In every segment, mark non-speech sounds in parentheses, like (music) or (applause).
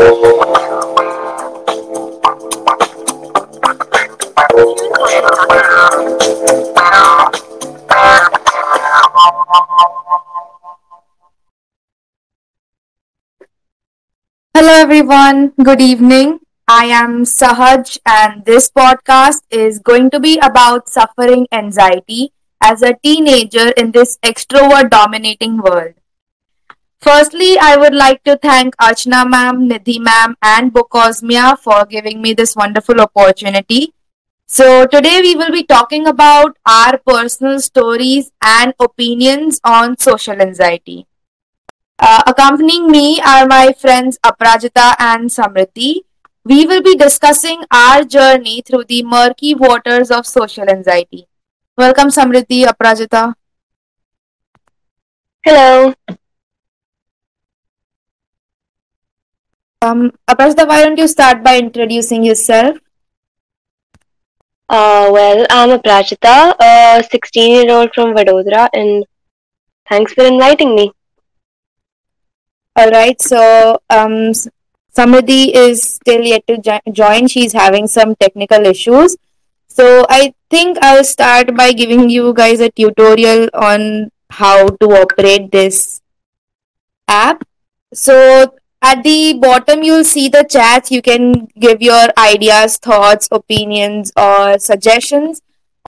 Hello, everyone. Good evening. I am Sahaj, and this podcast is going to be about suffering anxiety as a teenager in this extrovert dominating world. Firstly, I would like to thank Archana ma'am, Nidhi ma'am, and Bookosmia for giving me this wonderful opportunity. So, today we will be talking about our personal stories and opinions on social anxiety. Uh, accompanying me are my friends Aprajita and Samriti. We will be discussing our journey through the murky waters of social anxiety. Welcome, Samriti, Aprajita. Hello. Um, Aprajita, why don't you start by introducing yourself? Uh, well, I'm Aprajita, a 16 year old from Vadodara, and thanks for inviting me. All right, so um, Samriti is still yet to jo- join. She's having some technical issues. So I think I'll start by giving you guys a tutorial on how to operate this app. So at the bottom, you'll see the chats. You can give your ideas, thoughts, opinions, or suggestions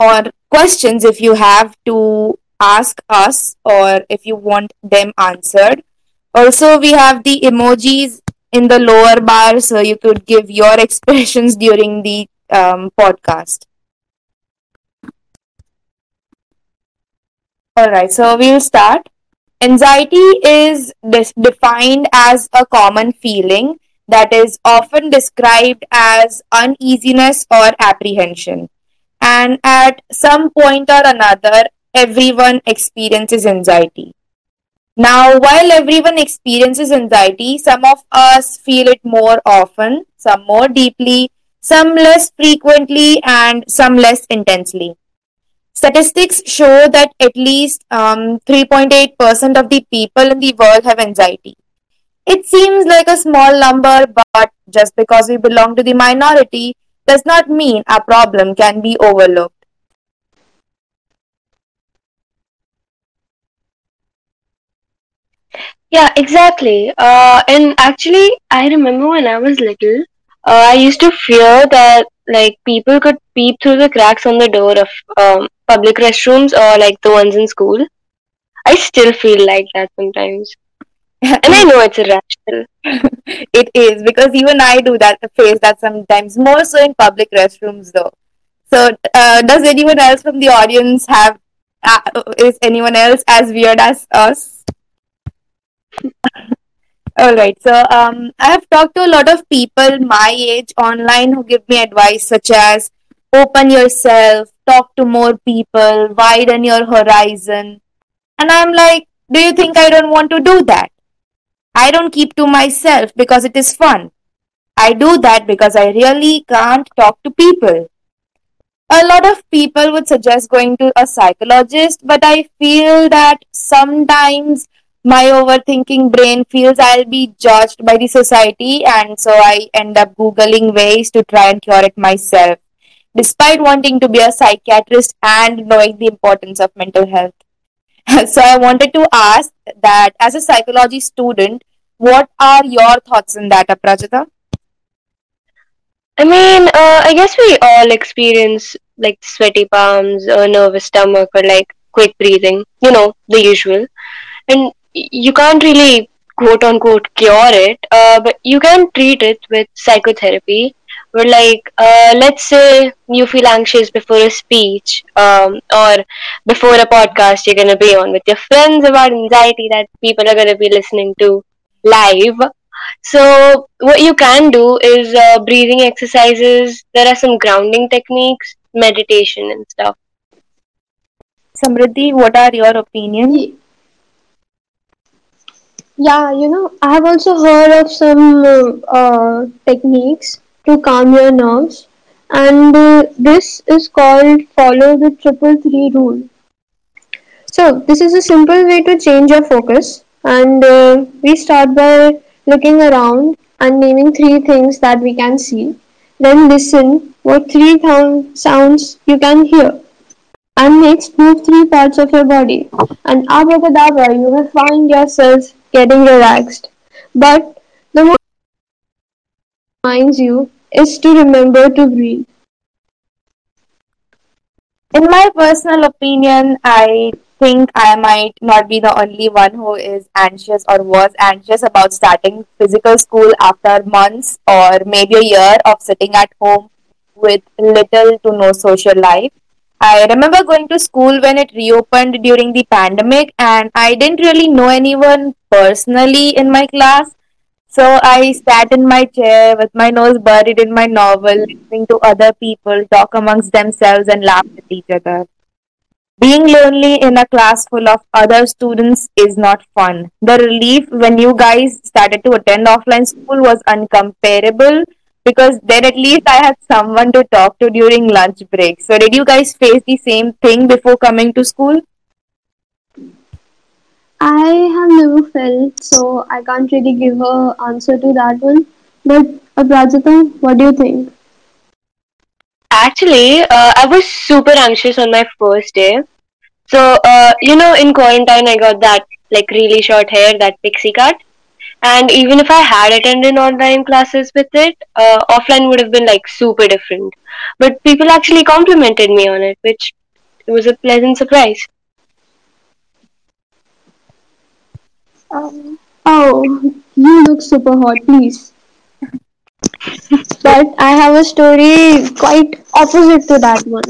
or questions if you have to ask us or if you want them answered. Also, we have the emojis in the lower bar so you could give your (laughs) expressions during the um, podcast. All right, so we'll start. Anxiety is dis- defined as a common feeling that is often described as uneasiness or apprehension. And at some point or another, everyone experiences anxiety. Now, while everyone experiences anxiety, some of us feel it more often, some more deeply, some less frequently, and some less intensely. Statistics show that at least um, 3.8% of the people in the world have anxiety. It seems like a small number, but just because we belong to the minority does not mean our problem can be overlooked. Yeah, exactly. Uh, and actually, I remember when I was little, uh, I used to fear that like people could peep through the cracks on the door of um, public restrooms or like the ones in school. I still feel like that sometimes, (laughs) and I know it's irrational. (laughs) it is because even I do that face that sometimes more so in public restrooms though. So, uh, does anyone else from the audience have? Uh, is anyone else as weird as us? (laughs) All right. So, um, I have talked to a lot of people my age online who give me advice such as open yourself, talk to more people, widen your horizon. And I'm like, do you think I don't want to do that? I don't keep to myself because it is fun. I do that because I really can't talk to people. A lot of people would suggest going to a psychologist, but I feel that sometimes my overthinking brain feels I'll be judged by the society, and so I end up Googling ways to try and cure it myself, despite wanting to be a psychiatrist and knowing the importance of mental health. (laughs) so, I wanted to ask that as a psychology student, what are your thoughts on that, Aprajita? I mean, uh, I guess we all experience like sweaty palms, a nervous stomach, or like quick breathing. You know, the usual. and you can't really quote unquote cure it, uh, but you can treat it with psychotherapy. Where like, uh, let's say you feel anxious before a speech um, or before a podcast you're gonna be on with your friends about anxiety that people are gonna be listening to live. So what you can do is uh, breathing exercises. There are some grounding techniques, meditation and stuff. Samriddhi, what are your opinions? Ye- Yeah, you know, I have also heard of some uh, techniques to calm your nerves, and uh, this is called follow the triple three rule. So, this is a simple way to change your focus, and uh, we start by looking around and naming three things that we can see. Then listen what three th- sounds you can hear. And next, move three parts of your body. And abracadabra, you will find yourself getting relaxed. But the most reminds you is to remember to breathe. In my personal opinion, I think I might not be the only one who is anxious or was anxious about starting physical school after months or maybe a year of sitting at home with little to no social life. I remember going to school when it reopened during the pandemic, and I didn't really know anyone personally in my class. So I sat in my chair with my nose buried in my novel, listening to other people talk amongst themselves and laugh at each other. Being lonely in a class full of other students is not fun. The relief when you guys started to attend offline school was uncomparable because then at least I had someone to talk to during lunch break. So, did you guys face the same thing before coming to school? I have never felt, so I can't really give a answer to that one. But Aprajita, what do you think? Actually, uh, I was super anxious on my first day. So, uh, you know, in quarantine, I got that like really short hair, that pixie cut. And even if I had attended online classes with it, uh, offline would have been like super different. But people actually complimented me on it, which was a pleasant surprise. Um, Oh, you look super hot, please. But I have a story quite opposite to that one.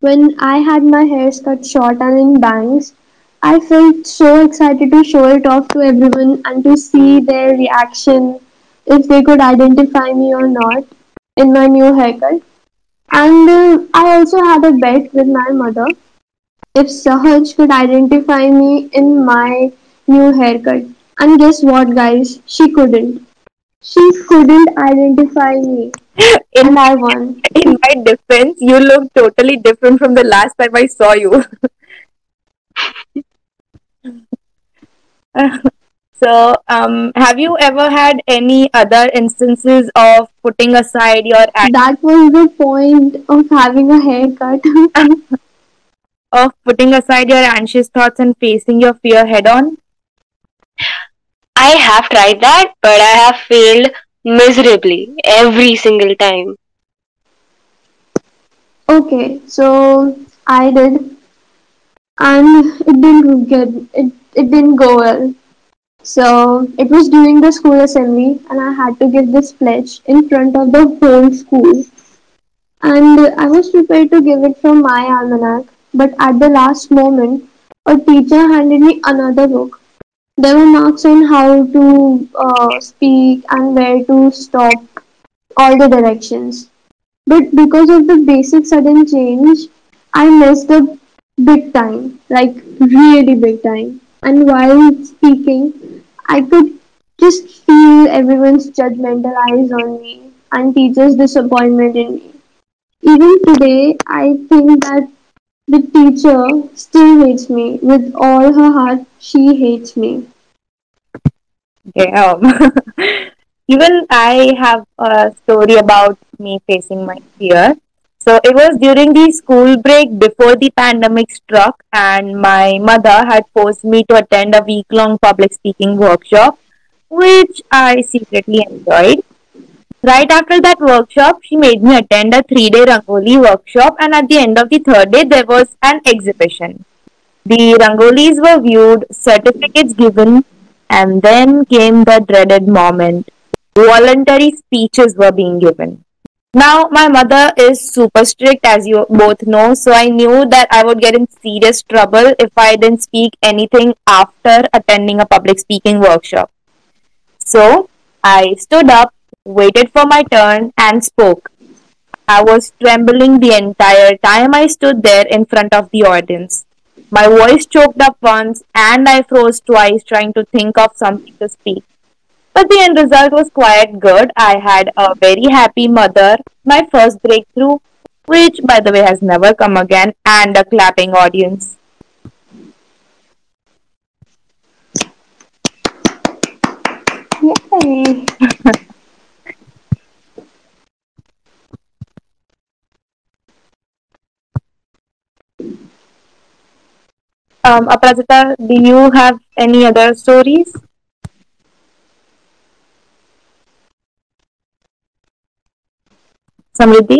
When I had my hair cut short and in bangs, I felt so excited to show it off to everyone and to see their reaction if they could identify me or not in my new haircut. And uh, I also had a bet with my mother if Sahaj could identify me in my new haircut. And guess what, guys? She couldn't. She couldn't identify me. in And I won. in my defense, you look totally different from the last time I saw you. (laughs) (laughs) so, um, have you ever had any other instances of putting aside your That was the point of having a haircut. (laughs) of putting aside your anxious thoughts and facing your fear head on? I have tried that, but I have failed miserably every single time. okay, so I did, and it didn't get it. It didn't go well. So it was during the school assembly, and I had to give this pledge in front of the whole school. And I was prepared to give it from my almanac, but at the last moment, a teacher handed me another book. There were marks on how to uh, speak and where to stop, all the directions. But because of the basic sudden change, I messed up big time, like really big time. And while speaking, I could just feel everyone's judgmental eyes on me and teachers' disappointment in me. Even today, I think that the teacher still hates me. With all her heart, she hates me. Damn. (laughs) Even I have a story about me facing my fear. So it was during the school break before the pandemic struck, and my mother had forced me to attend a week long public speaking workshop, which I secretly enjoyed. Right after that workshop, she made me attend a three day Rangoli workshop, and at the end of the third day, there was an exhibition. The Rangolis were viewed, certificates given, and then came the dreaded moment. Voluntary speeches were being given. Now, my mother is super strict, as you both know, so I knew that I would get in serious trouble if I didn't speak anything after attending a public speaking workshop. So, I stood up, waited for my turn, and spoke. I was trembling the entire time I stood there in front of the audience. My voice choked up once, and I froze twice trying to think of something to speak. But the end result was quite good. I had a very happy mother, my first breakthrough, which by the way has never come again, and a clapping audience. Yay! (laughs) Um, Aparajita, do you have any other stories? Samriddhi?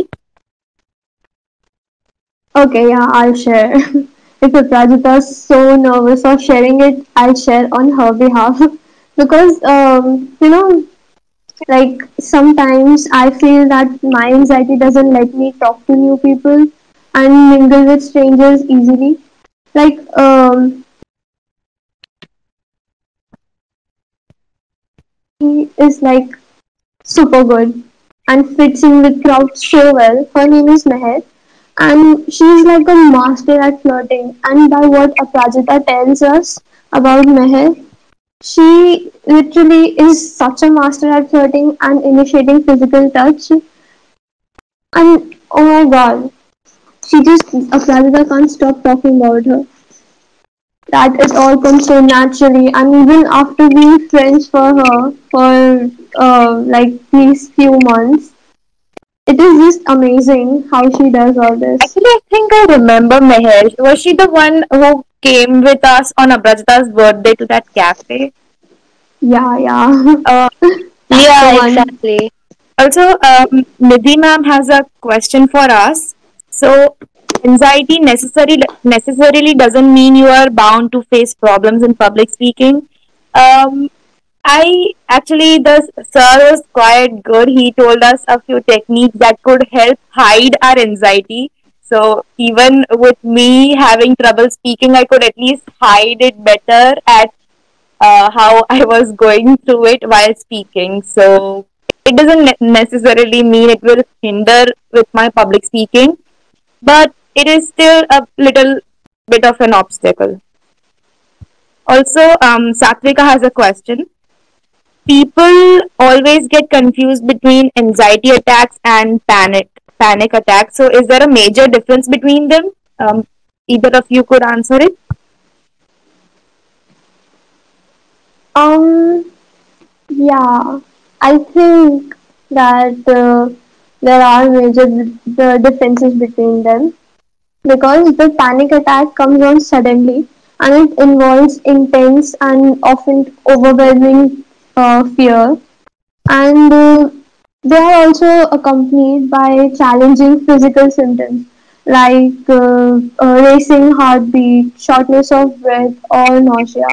Okay, yeah, I'll share. (laughs) if Aprajita is so nervous of sharing it, I'll share on her behalf. (laughs) because, um, you know, like sometimes I feel that my anxiety doesn't let me talk to new people and mingle with strangers easily. Like, um, he is like super good and fits in with crowds so well. Her name is Meher and she's like a master at flirting. And by what Aprajita tells us about Meher, she literally is such a master at flirting and initiating physical touch. And oh my god, she just Aprajita can't stop talking about her. That it all comes so naturally, and even after being friends for her for uh, like these few months, it is just amazing how she does all this. Actually, I think I remember Meher. Was she the one who came with us on Aprajita's birthday to that cafe? Yeah, yeah. Uh, (laughs) Yeah, exactly. also, um, Nidhi ma'am has a question for us. So, anxiety necessarily necessarily doesn't mean you are bound to face problems in public speaking. Um, I actually the sir was quite good. He told us a few techniques that could help hide our anxiety. So even with me having trouble speaking, I could at least hide it better at uh, how (laughs) I was going through it while speaking. So it doesn't necessarily mean it will hinder with my public speaking, but it is still a little bit of an obstacle. Also, um, Satvika has a question. people always get confused between anxiety attacks and panic panic attacks. So, is there a major difference between them? Um, either of you could answer it. Um, yeah, I think that uh, there are major the differences between them because the panic attack comes on suddenly and it involves intense and often overwhelming uh, fear and uh, they are also accompanied by challenging physical symptoms like uh, racing heartbeat, shortness of breath, or nausea.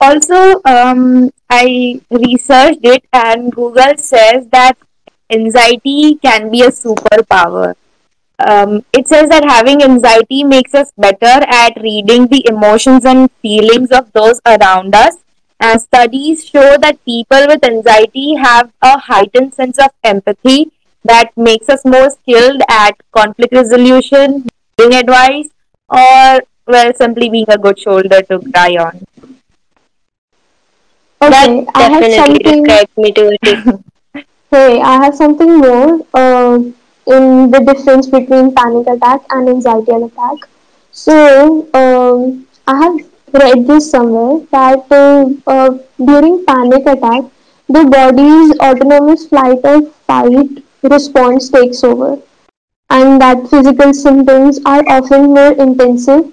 Also, um, I researched it, and Google says that anxiety can be a superpower. Um, it says that having anxiety makes us better at reading the emotions and feelings of those around us. And studies show that people with anxiety have a heightened sense of empathy that makes us more skilled at conflict resolution, giving advice, or, well, simply being a good shoulder to cry on. That Okay, I have something me to. (laughs) Hey, I have something more uh, in the difference between panic attack and anxiety attack. So, um, I have read this somewhere that uh, uh, during panic attack, the body's autonomous flight or fight response takes over, and that physical symptoms are often more intensive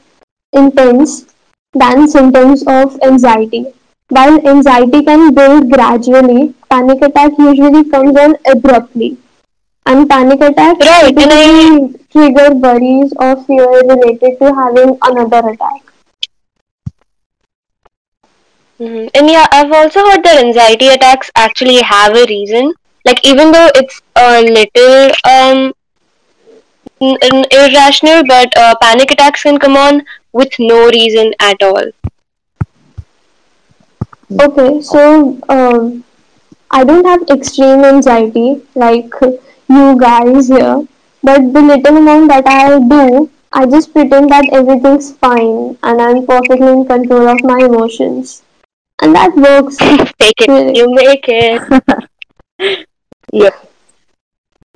intense than symptoms of anxiety. While anxiety can build gradually, panic attack usually comes on abruptly. And panic attacks Right, and I trigger worries or fear related to having another attack. mhm. and yeah, I've also heard that anxiety attacks actually have a reason. Like even though it's a little um n- n- irrational, but uh, panic attacks can come on with no reason at all. Okay, so um, I don't have extreme anxiety like you guys here, but the little amount that I do, I just pretend that everything's fine and I'm perfectly in control of my emotions. And that works (laughs) Take it, really. you make it. (laughs) Yeah.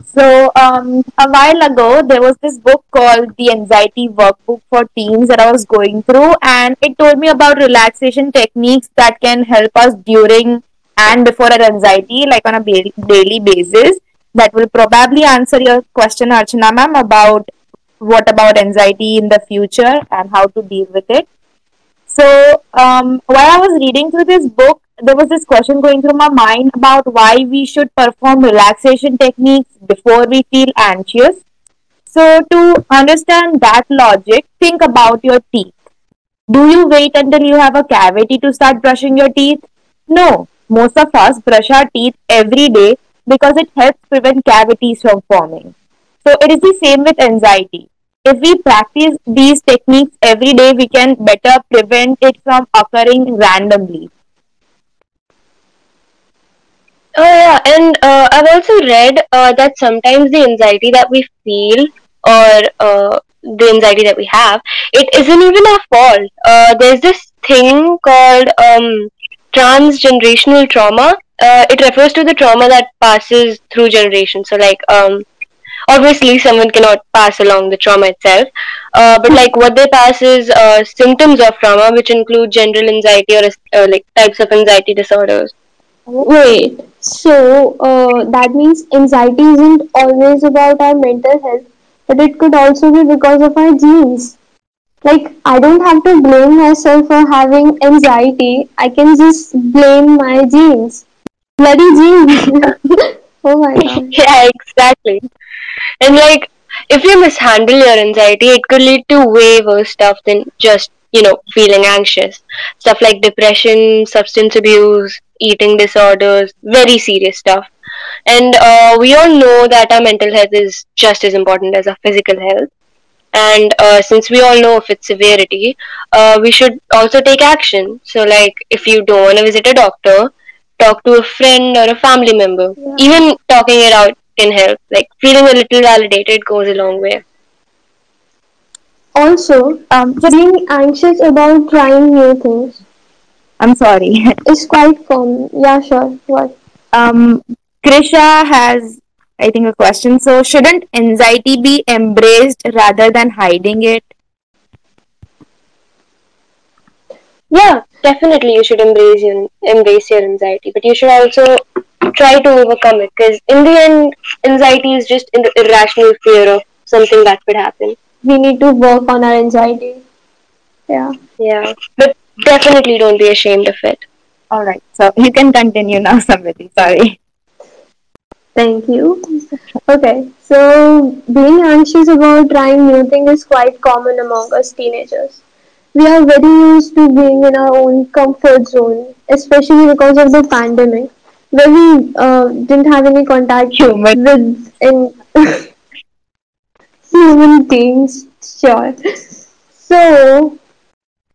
So, um, a while ago, there was this book called The Anxiety Workbook for Teens that I was going through, and it told me about relaxation techniques that can help us during and before our anxiety, like on a ba- daily basis. That will probably answer your question, Archana ma'am, about what about anxiety in the future and how to deal with it. So, um, while I was reading through this book, there was this question going through my mind about why we should perform relaxation techniques before we feel anxious. So, to understand that logic, think about your teeth. Do you wait until you have a cavity to start brushing your teeth? No. Most of us brush our teeth every day because it helps prevent cavities from forming. So it is the same with anxiety. If we practice these techniques every day, we can better prevent it from occurring randomly. Oh yeah, and uh, I've also read uh, that sometimes the anxiety that we feel or uh, the anxiety that we have, it isn't even our fault. Uh, there's this thing called um, transgenerational trauma. Uh, it refers to the trauma that passes through generations. So like um, obviously someone cannot pass along the trauma itself, uh, but like what they pass is uh, symptoms of trauma, which include general anxiety or uh, like types of anxiety disorders. Wait, so uh, that means anxiety isn't always about our mental health, but it could also be because of our genes. Like, I don't have to blame myself for having anxiety, I can just blame my genes. Bloody genes! (laughs) oh my god. (laughs) yeah, exactly. And like, if you mishandle your anxiety, it could lead to way worse stuff than just, you know, feeling anxious. Stuff like depression, substance abuse, eating disorders, very serious stuff. And uh, we all know that our mental health is just as important as our physical health. And uh, since we all know of its severity, uh, we should also take action. So, like, if you don't want to visit a doctor, talk to a friend or a family member. Yeah. Even talking it out can help. Like feeling a little validated goes a long way. Also, Um, being anxious about trying new things I'm sorry. (laughs) it's quite common. Yeah, sure. What? Um, Krisha has, I think, a question. So, shouldn't anxiety be embraced rather than hiding it? Yeah, definitely you should embrace your embrace your anxiety, but you should also try to overcome it because in the end, anxiety is just an irrational fear of something that could happen. We need to work on our anxiety. Yeah. Yeah, but definitely don't be ashamed of it. All right. So, you can continue now, somebody. Sorry. Thank you. Okay, so being anxious about trying new things is quite common among us teenagers. We are very used to being in our own comfort zone, especially because of the pandemic, where we uh, didn't have any contact Human. with in (laughs) human beings. Sure. So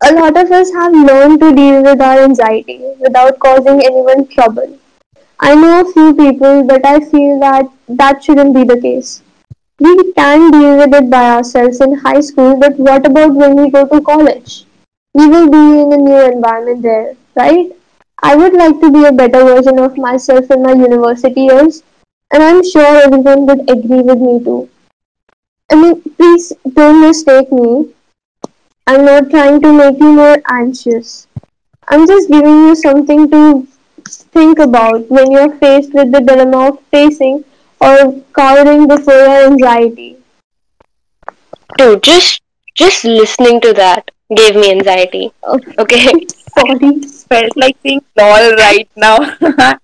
a lot of us have learned to deal with our anxiety without causing anyone trouble. I know a few people, but I feel that that shouldn't be the case. We can deal with it by ourselves in high school, but what about when we go to college? We will be in a new environment there, right? I would like to be a better version of myself in my university years, and I'm sure everyone would agree with me too. I mean, please don't mistake me. I'm not trying to make you more anxious. I'm just giving you something to think about when you're faced with the dilemma of facing or cowering before your anxiety. Dude, just just listening to that gave me anxiety. Okay, Okay. (laughs) sorry. Felt like saying lol right now. (laughs)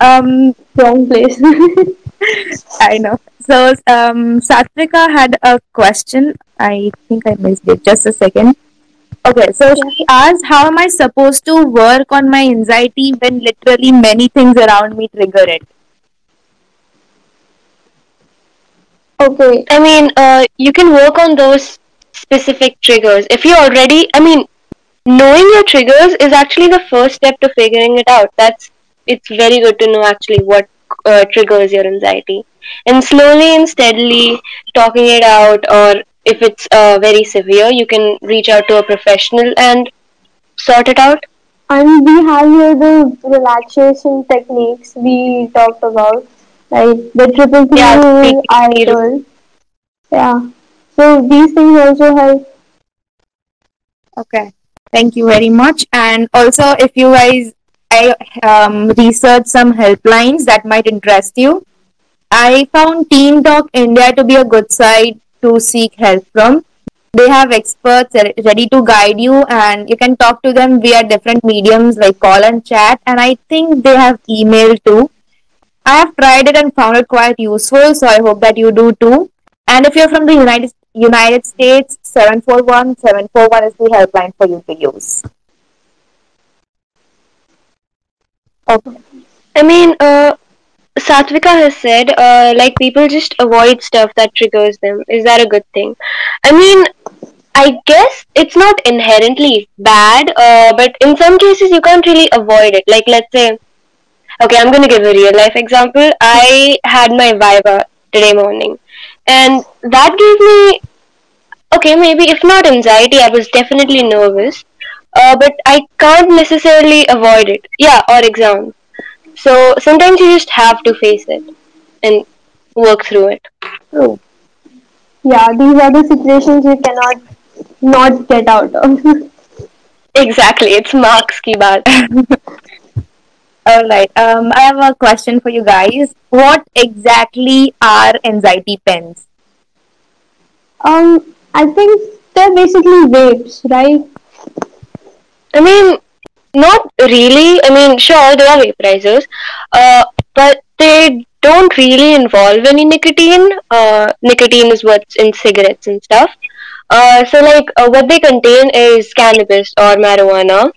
Um, Wrong place. (laughs) I know. So, um, Satvika had a question. I think I missed it. Just a second. Okay, so Yeah. she asked, How am I supposed to work on my anxiety when literally many things around me trigger it? okay, I mean, uh, you can work on those specific triggers. If you already, I mean, knowing your triggers is actually the first step to figuring it out. That's it's very good to know actually what uh, triggers your anxiety, and slowly and steadily talking it out, or if it's uh, very severe, you can reach out to a professional and sort it out. and we have here the relaxation techniques we talked about. like the triple P Yeah, rule I three told. Yeah. So these things also help. Okay. Thank you very much. And also, if you guys, I um, researched some helplines that might interest you. I found Teen Talk India to be a good site to seek help from. They have experts ready to guide you, and you can talk to them via different mediums like call and chat. And I think they have email too. I have tried it and found it quite useful, so I hope that you do too. And if you're from the United United States, 741 741 is the helpline for you to use. Okay. I mean, uh, Satvika has said, uh, like people just avoid stuff that triggers them. Is that a good thing? I mean, I guess it's not inherently bad, uh, but in some cases you can't really avoid it. Like, let's say, okay, I'm gonna give a real life example. I had my Viva today morning, and that gave me, okay, maybe if not anxiety, I was definitely nervous, uh, but I can't necessarily avoid it. Yeah, or exams. So sometimes you just have to face it and work through it. True. Yeah, these are the situations you cannot not get out of. (laughs) Exactly, it's marks ki baat. (laughs) All right. Um, I have a question for you guys. What exactly are anxiety pens? um, I think they're basically vapes, right? I mean, not really. I mean, sure, there are vaporizers, uh, but they don't really involve any nicotine. Uh, nicotine is what's in cigarettes and stuff. Uh, so, like, uh, what they contain is cannabis or marijuana.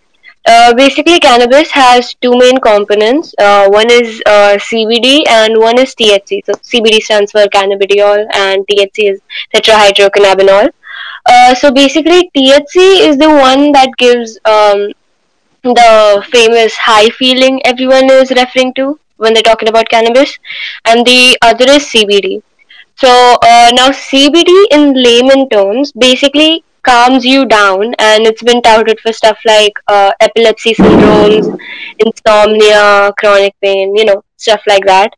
Uh, basically, cannabis has two main components. Uh, one is CBD and one is THC. So, CBD stands for cannabidiol and THC is tetrahydrocannabinol. So, basically, THC is the one that gives um, the famous high feeling everyone is referring to when they're talking about cannabis, and the other is CBD. So uh, now CBD in layman terms basically calms you down, and it's been touted for stuff like uh, epilepsy syndromes, insomnia, chronic pain, you know, stuff like that.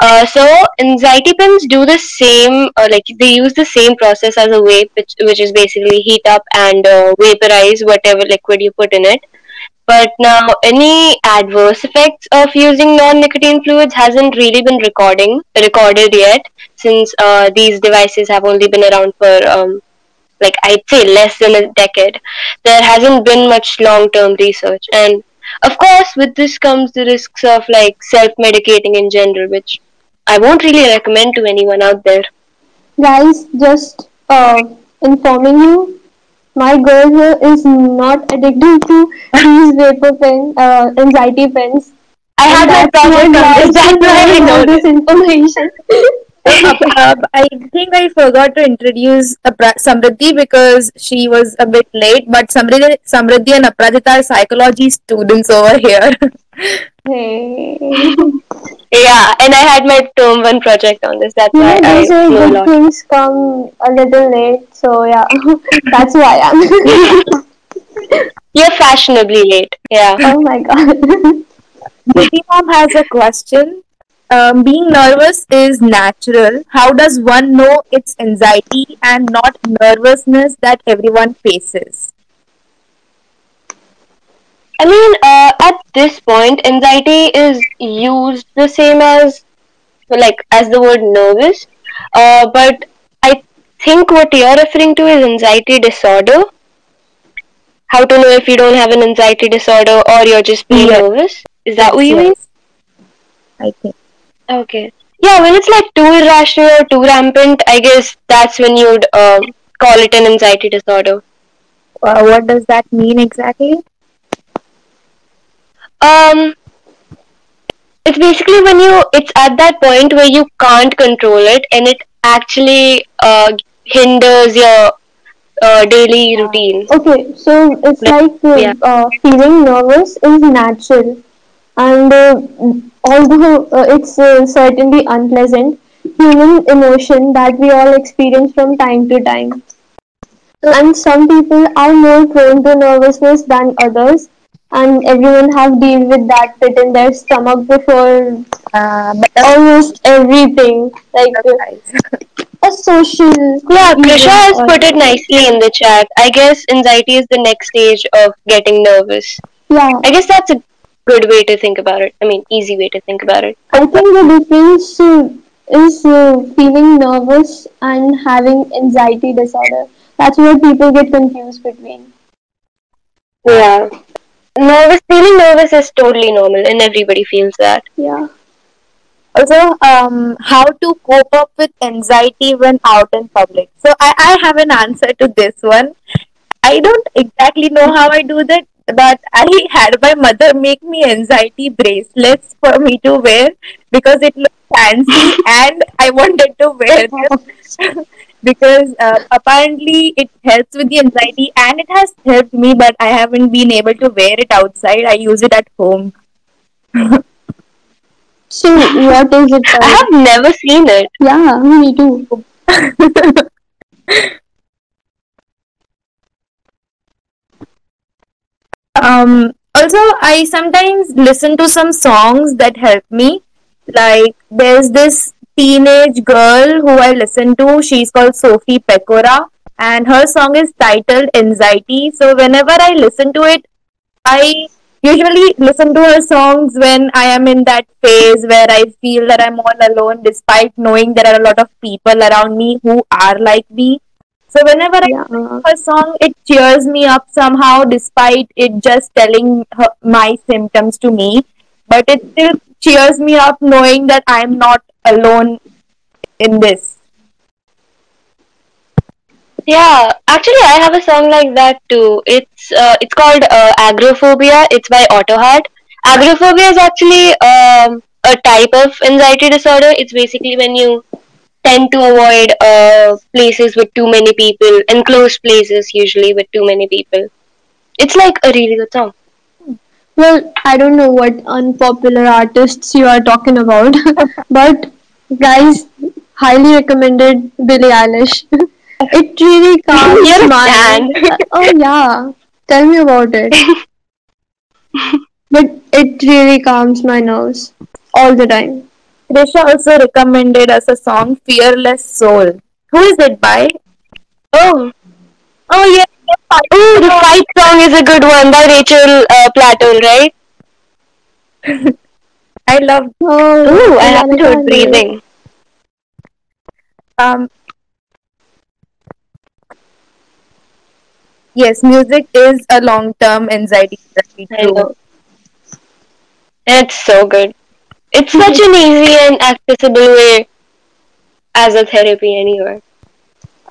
Uh, so anxiety pens do the same, uh, like they use the same process as a vape, which, which is basically heat up and uh, vaporize whatever liquid you put in it but now, any adverse effects of using non-nicotine fluids hasn't really been recording recorded yet, since uh, these devices have only been around for um, like I'd say less than a decade. There hasn't been much long-term research, and of course, with this comes the risks of like self-medicating in general, which I won't really recommend to anyone out there. Guys, just uh, informing you, my girl here is not addicted to these vapor pen, uh, anxiety pens. I And had my that's project not on why this. That's why I know this. this information. Uh, (laughs) I think I forgot to introduce Apra- Samriddhi because she was a bit late. But Samriddhi, Samriddhi and Aprajita are psychology students over here. (laughs) hey. Yeah, and I had my term one project on this. That's You why know, I they say know a good lot. things come a little late, so yeah, (laughs) that's why I'm. (laughs) You're fashionably late. Yeah. oh my god. Baby mom has a question. Um, being nervous is natural. How does one know it's anxiety and not nervousness that everyone faces? I mean, uh, at this point, anxiety is used the same as, like, as the word nervous. Uh, but I think what you're referring to is anxiety disorder. How to know if you don't have an anxiety disorder or you're just being Yes. nervous? Is that what you mean? I think. Okay. Yeah, when it's like too irrational or too rampant, I guess that's when you'd um, call it an anxiety disorder. Uh, what does that mean exactly? Um, it's basically when you it's at that point where you can't control it and it actually uh, hinders your uh, daily routine. Okay, so it's Like, uh, yeah. uh, feeling nervous is natural, and uh, although uh, it's uh, certainly unpleasant, human emotion that we all experience from time to time. And some people are more prone to nervousness than others, and everyone have dealt with that pit in their stomach before Uh, almost everything, like nice. (laughs) a social Yeah, Krisha has put it nicely in the chat. I guess anxiety is the next stage of getting nervous. yeah. I guess that's a good way to think about it. I mean, easy way to think about it. I think the difference is uh, feeling nervous and having anxiety disorder. That's where people get confused between. Yeah. Nervous, feeling nervous is totally normal, and everybody feels that. Yeah. Also, um, how to cope up with anxiety when out in public. So I, I have an answer to this one. I don't exactly know how I do that, but I had my mother make me anxiety bracelets for me to wear because it looked fancy and I wanted to wear them (laughs) (laughs) because uh, apparently it helps with the anxiety and it has helped me, but I haven't been able to wear it outside. I use it at home. So what is it (laughs) I have never seen it. Yeah, me too. (laughs) Um, also, I sometimes listen to some songs that help me. Like, there's this teenage girl who I listen to. She's called Sophie Pecora, and her song is titled Anxiety. So, whenever I listen to it, I usually listen to her songs when I am in that phase where I feel that I'm all alone, despite knowing there are a lot of people around me who are like me. So, whenever I Yeah. her song it cheers me up somehow despite it just telling her, my symptoms to me but it still cheers me up knowing that i'm not alone in this Yeah, actually, I have a song like that too. It's uh, it's called uh, Agoraphobia. It's by Autoheart. Agoraphobia is actually um, a type of anxiety disorder. It's basically when you tend to avoid uh, places with too many people, enclosed places usually with too many people. It's like a really good song. Well, I don't know what unpopular artists you are talking about, (laughs) but guys, highly recommended Billie Eilish. (laughs) it really calms You're my. fan. oh yeah, tell me about it. (laughs) but it really calms my nerves all the time. Trisha also recommended us a song fearless soul who is it by Oh, oh yeah oh, the fight song is a good one by Rachel uh, Platten, right? (laughs) i love Oh, Ooh, I haven't heard breathing. um yes music is a long term anxiety therapy too. It's so good. It's such an easy and accessible way as a therapy anywhere.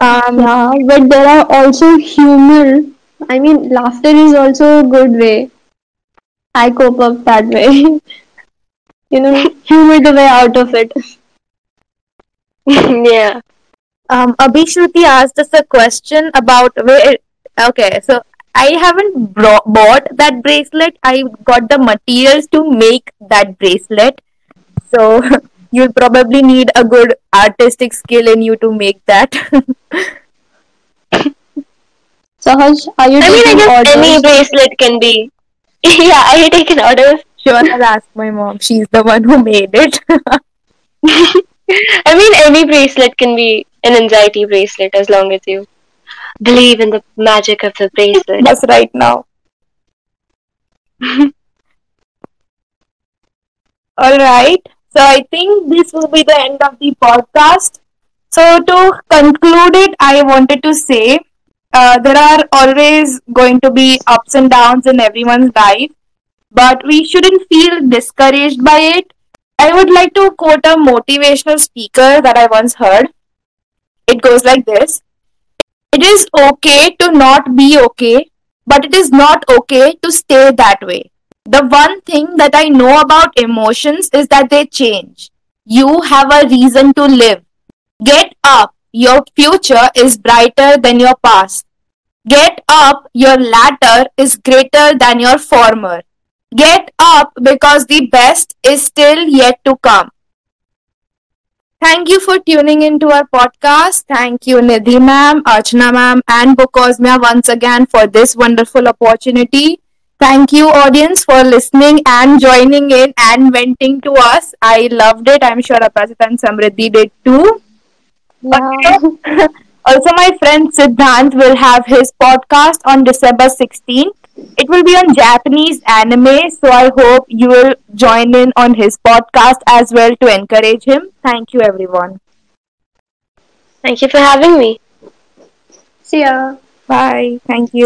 Um Yeah, but there are also humor. I mean, laughter is also a good way. I cope up that way. (laughs) you know, humor the way out of it. (laughs) yeah. Um, Abhishruti asked us a question about where. Okay, so I haven't bro- bought that bracelet. I got the materials to make that bracelet. So (laughs) you'll probably need a good artistic skill in you to make that. (laughs) so, Sahaj, are you I mean, I guess orders? any bracelet can be. (laughs) yeah, are you taking orders? sure, I'll ask my mom. She's the one who made it. (laughs) I mean, any bracelet can be an anxiety bracelet as long as you believe in the magic of the bracelet. That's right now. All right. So I think this will be the end of the podcast. So to conclude it, I wanted to say uh, there are always going to be ups and downs in everyone's life, but we shouldn't feel discouraged by it. I would like to quote a motivational speaker that I once heard. It goes like this It is okay to not be okay, but it is not okay to stay that way. The one thing that I know about emotions is that they change. You have a reason to live. Get up. Your future is brighter than your past. Get up. Your latter is greater than your former. Get up because the best is still yet to come. Thank you for tuning into our podcast. Thank you, Nidhi ma'am, Archana ma'am, and Bookosmia once again for this wonderful opportunity. Thank you, audience, for listening and joining in and venting to us. I loved it. I'm sure Apasita and Samriddhi did too. Yeah. (laughs) also, my friend Siddhant will have his podcast on December 16th. It will be on Japanese anime, so I hope you will join in on his podcast as well to encourage him. Thank you, everyone. Thank you for having me. See ya. Bye. Thank you.